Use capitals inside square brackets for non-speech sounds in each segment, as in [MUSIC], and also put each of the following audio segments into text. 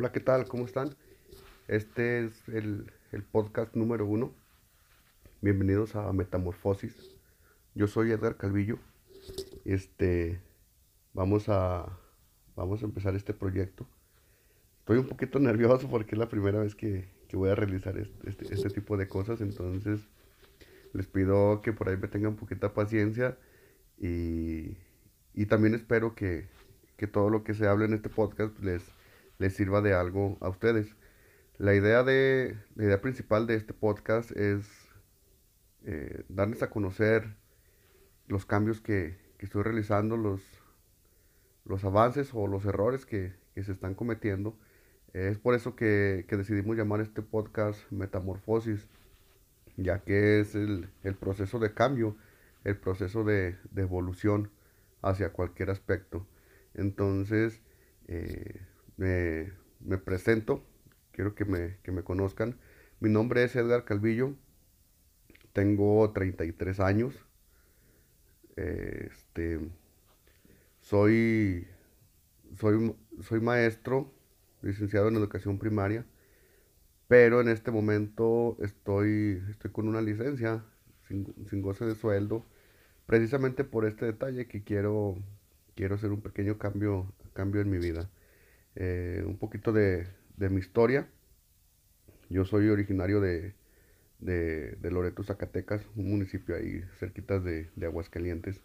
Hola, ¿qué tal? ¿Cómo están? Este es el, el podcast número uno. Bienvenidos a Metamorfosis. Yo soy Edgar Calvillo. Este, vamos a, vamos a empezar este proyecto. Estoy un poquito nervioso porque es la primera vez que, que voy a realizar este, este, tipo de cosas. Entonces, les pido que por ahí me tengan poquita paciencia y, y también espero que, que todo lo que se hable en este podcast les, les sirva de algo a ustedes. La idea, de, la idea principal de este podcast es eh, darles a conocer los cambios que, que, estoy realizando, los, los avances o los errores que, que se están cometiendo. es por eso que, que, decidimos llamar este podcast Metamorfosis, ya que es el, el proceso de cambio, el proceso de, de, evolución hacia cualquier aspecto. Entonces, eh, me, me, presento, quiero que me, que me conozcan. Mi nombre es Edgar Calvillo, tengo 33 años. Este, soy, soy, soy maestro, licenciado en educación primaria, pero en este momento estoy, estoy con una licencia sin, sin goce de sueldo, precisamente por este detalle que quiero, quiero hacer un pequeño cambio, cambio en mi vida. Eh, un poquito de, mi historia. Yo soy originario de, Loreto, Zacatecas, un municipio ahí cerquitas de, Aguascalientes.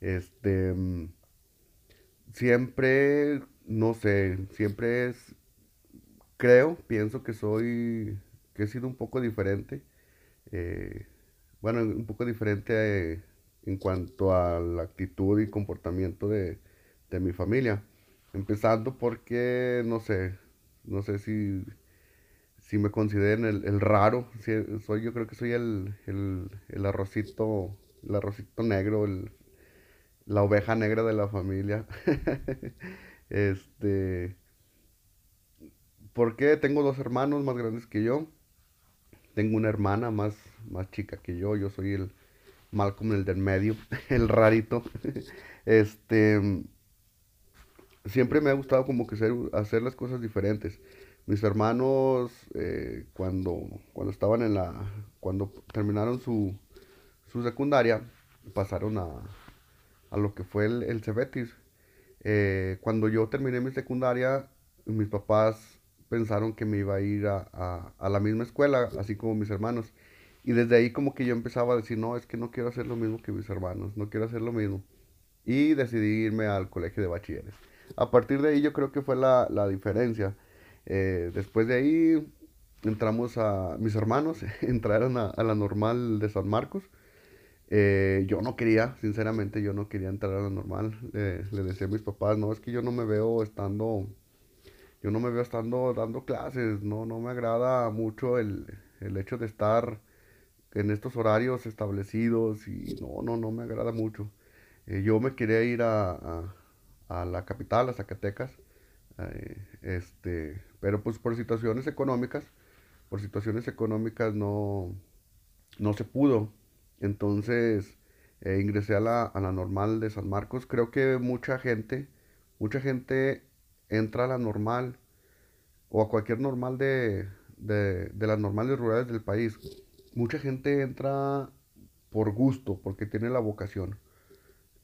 Este, siempre, no sé, siempre es, creo, pienso que soy, que he sido un poco diferente. Eh, bueno, un poco diferente eh, en cuanto a la actitud y comportamiento de mi familia. Empezando porque, no sé, no sé si, si me consideren el, raro. Si, soy, yo creo que soy el, el, arrocito, el arrocito negro, la oveja negra de la familia. [LAUGHS] este, porque tengo dos hermanos más grandes que yo. Tengo una hermana más, más chica que yo. Yo soy el Malcolm, el del medio, [LAUGHS] el rarito. [LAUGHS] este siempre me ha gustado como que ser, hacer las cosas diferentes. Mis hermanos, eh, cuando, cuando estaban en la, cuando terminaron su, su secundaria, pasaron a, a, lo que fue el, el Cebetis. Eh, cuando yo terminé mi secundaria, mis papás pensaron que me iba a ir a, a, a, la misma escuela, así como mis hermanos. Y desde ahí como que yo empezaba a decir, no, es que no quiero hacer lo mismo que mis hermanos, no quiero hacer lo mismo. Y decidí irme al colegio de bachilleres. A partir de ahí yo creo que fue la, la diferencia. Eh, después de ahí entramos a, mis hermanos [LAUGHS] entraron a, la normal de San Marcos. Eh, yo no quería, sinceramente yo no quería entrar a la normal. Le decía a mis papás, no, es que yo no me veo estando, yo no me veo estando dando clases, no, no me agrada mucho el, el hecho de estar en estos horarios establecidos y no, no, no me agrada mucho. Eh, yo me quería ir a a la capital, a Zacatecas. Este, pero pues por situaciones económicas, por situaciones económicas no, no se pudo. Entonces eh, ingresé a la, a la normal de San Marcos. Creo que mucha gente, mucha gente entra a la normal o a cualquier normal de, de las normales rurales del país. Mucha gente entra por gusto, porque tiene la vocación.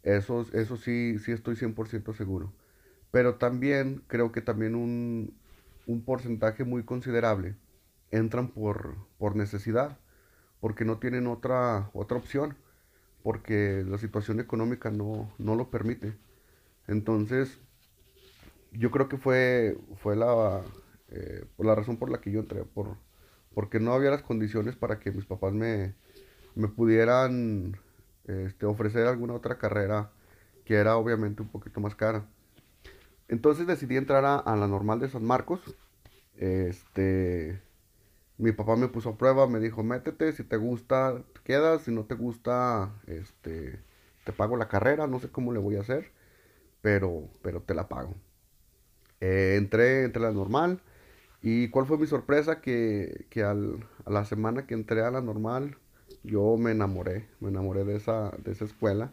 Eso, eso sí, sí estoy 100% seguro. Pero también creo que también un, un porcentaje muy considerable entran por, por necesidad, porque no tienen otra, otra opción, porque la situación económica no, no lo permite. Entonces, yo creo que fue, fue la, eh, la razón por la que yo entré, por, porque no había las condiciones para que mis papás me, me pudieran este, ofrecer alguna otra carrera que era obviamente un poquito más cara. Entonces decidí entrar a, la normal de San Marcos. Este, mi papá me puso a prueba, me dijo, métete, si te gusta, te quedas, si no te gusta, este, te pago la carrera, no sé cómo le voy a hacer, pero, pero te la pago. Eh, entré, entré a la normal. ¿Y cuál fue mi sorpresa? Que, que al, a la semana que entré a la normal, yo me enamoré, me enamoré de esa, de esa escuela.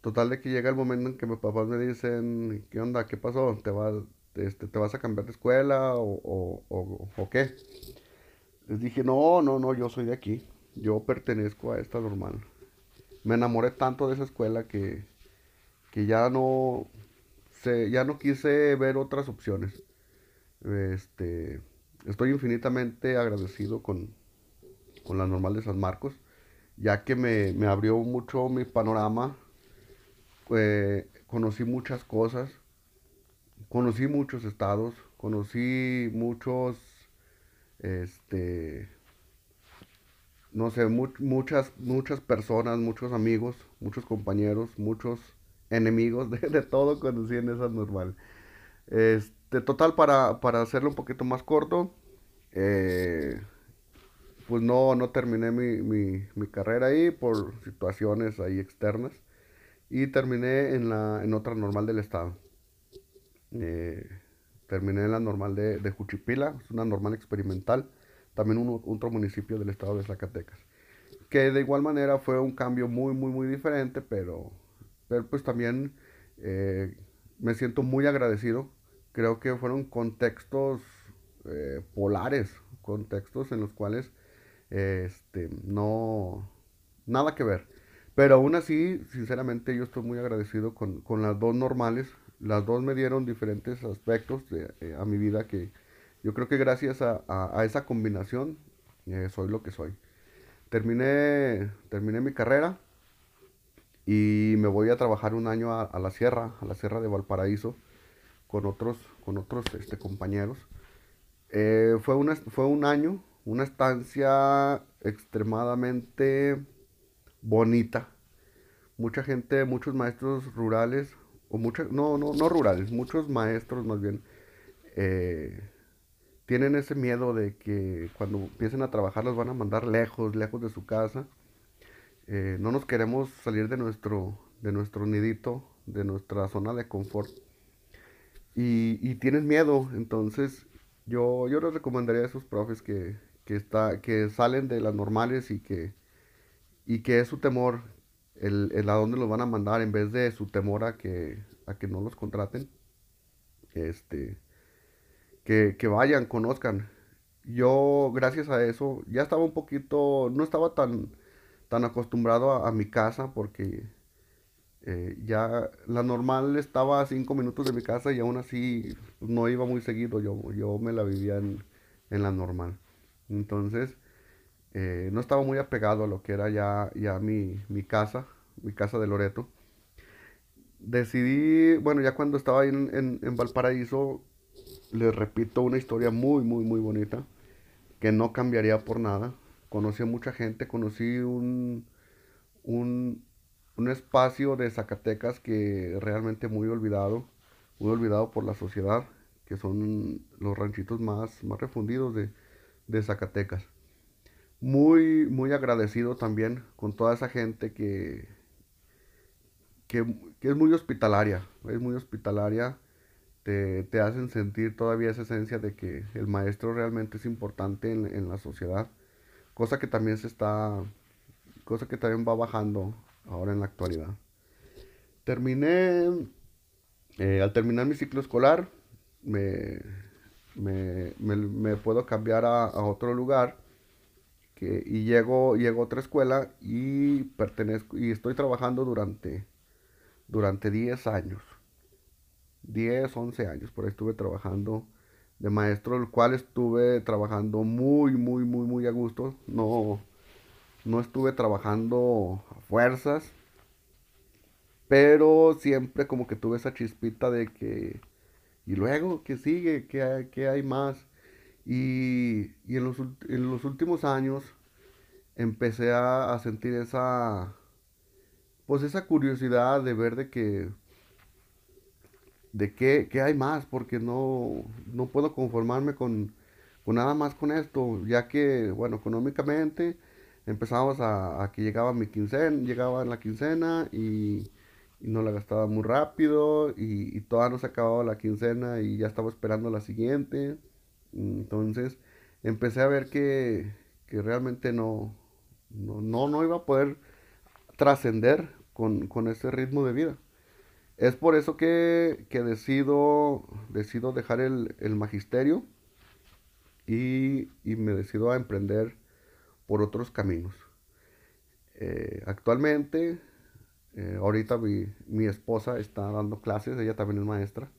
Total de que llega el momento en que mis papás me dicen, ¿qué onda? ¿Qué pasó? ¿Te vas, este, ¿te vas a cambiar de escuela o, o, qué? Les dije, no, no, no, yo soy de aquí. Yo pertenezco a esta normal. Me enamoré tanto de esa escuela que, que ya no, se, ya no quise ver otras opciones. Este, estoy infinitamente agradecido con, con la normal de San Marcos, ya que me, me abrió mucho mi panorama. eh, conocí muchas cosas, conocí muchos estados, conocí muchos, este, no sé, mu- muchas, muchas personas, muchos amigos, muchos compañeros, muchos enemigos, [LAUGHS] de, todo conocí en esa normal. Este, total, para, para hacerlo un poquito más corto, eh, pues no, no terminé mi, mi, mi carrera ahí por situaciones ahí externas y terminé en la, en otra normal del estado. Eh, terminé en la normal de, de Juchipila, es una normal experimental, también un, otro municipio del estado de Zacatecas. Que de igual manera fue un cambio muy, muy, muy diferente, pero, pero pues también eh, me siento muy agradecido. Creo que fueron contextos eh, polares, contextos en los cuales este, no, nada que ver. Pero aún así, sinceramente, yo estoy muy agradecido con, con las dos normales. Las dos me dieron diferentes aspectos eh, a mi vida que yo creo que gracias a, a- esa combinación eh, soy lo que soy. Terminé, terminé mi carrera y me voy a trabajar un año a, a la sierra, a la sierra de Valparaíso, con otros, con otros este, compañeros. Eh, fue una, fue un año, una estancia extremadamente bonita. Mucha gente, muchos maestros rurales, o muchas, no, no, no rurales, muchos maestros más bien, eh, tienen ese miedo de que cuando empiecen a trabajar los van a mandar lejos, lejos de su casa. Eh, no nos queremos salir de nuestro, de nuestro nidito, de nuestra zona de confort. Y, y tienes miedo, entonces yo, yo les recomendaría a esos profes que, que, está, que salen de las normales y que, y que es su temor el, el a dónde los van a mandar en vez de su temor a que, a que no los contraten, este, que, que vayan, conozcan. Yo, gracias a eso, ya estaba un poquito, no estaba tan, tan acostumbrado a, mi casa porque eh, ya la normal estaba a cinco minutos de mi casa y aún así no iba muy seguido, yo, yo me la vivía en, en la normal. Entonces, eh, no estaba muy apegado a lo que era ya, ya mi, mi casa, mi casa de Loreto. Decidí, bueno, ya cuando estaba ahí en, en, en Valparaíso, les repito una historia muy, muy, muy bonita, que no cambiaría por nada. Conocí a mucha gente, conocí un, un, un espacio de Zacatecas que realmente muy olvidado, muy olvidado por la sociedad, que son los ranchitos más, más refundidos de, de Zacatecas. Muy, muy agradecido también con toda esa gente que, que, es muy hospitalaria, es muy hospitalaria, te, te hacen sentir todavía esa esencia de que el maestro realmente es importante en, en la sociedad, cosa que también se está, cosa que también va bajando ahora en la actualidad. Terminé, eh, al terminar mi ciclo escolar, me, me, me- puedo cambiar a, otro lugar que, y llego, llego a otra escuela y pertenezco y estoy trabajando durante, durante 10 años. diez 11 años, por ahí estuve trabajando de maestro, el cual estuve trabajando muy, muy, muy, muy a gusto. No, no estuve trabajando a fuerzas, pero siempre como que tuve esa chispita de que, y luego, ¿qué sigue? ¿Qué hay, qué hay más? Y, y en los, en los últimos años empecé a, a sentir esa, pues esa curiosidad de ver de que de qué, qué hay más, porque no, no puedo conformarme con, con nada más con esto, ya que, bueno, económicamente empezamos a, a que llegaba mi quincena, llegaba la quincena y, y no la gastaba muy rápido y, y todavía no se acababa la quincena y ya estaba esperando la siguiente. Entonces empecé a ver que, que realmente no, no, no, no iba a poder trascender con, con ese ritmo de vida. Es por eso que, que decido, decido dejar el, el magisterio y, y, me decido a emprender por otros caminos. Eh, actualmente, eh, ahorita mi, mi, esposa está dando clases, ella también es maestra,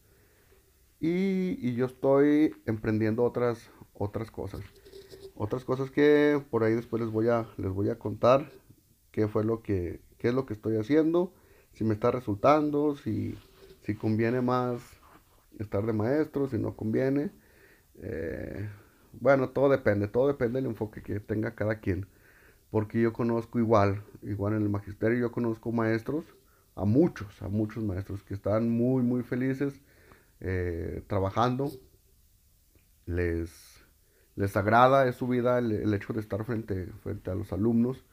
y, y, yo estoy emprendiendo otras, otras cosas. Otras cosas que por ahí después les voy a, les voy a contar qué fue lo que, qué es lo que estoy haciendo, si me está resultando, si, si conviene más estar de maestro, si no conviene. Eh, bueno, todo depende, todo depende del enfoque que tenga cada quien. Porque yo conozco igual, igual en el magisterio, yo conozco maestros, a muchos, a muchos maestros que están muy, muy felices eh, trabajando. Les, les agrada, es su vida el, hecho de estar frente, frente a los alumnos.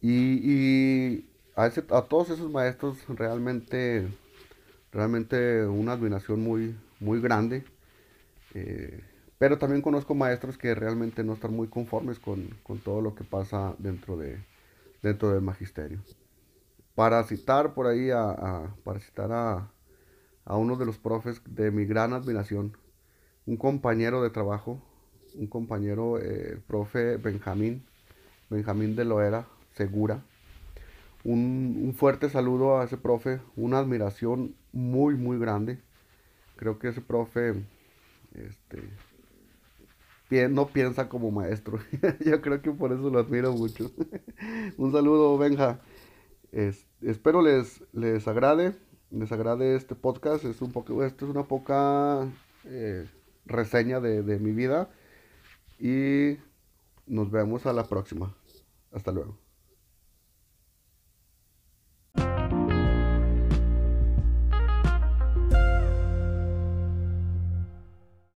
Y, a, todos esos maestros realmente, realmente una admiración muy, muy grande. Eh, pero también conozco maestros que realmente no están muy conformes con, con todo lo que pasa dentro, de, dentro del magisterio. Para citar por ahí a, para citar a, a uno de los profes de mi gran admiración, un compañero de trabajo, un compañero, eh, el profe Benjamín, Benjamín de Loera, Segura. Un, un, fuerte saludo a ese profe, una admiración muy, muy grande. Creo que ese profe, este, no piensa como maestro. [LAUGHS] Yo creo que por eso lo admiro mucho. [LAUGHS] Un saludo, Benja. espero les, les agrade, les agrade este podcast. Es un poco, esto es una poca eh, reseña de, de mi vida. Y nos vemos a la próxima. Hasta luego.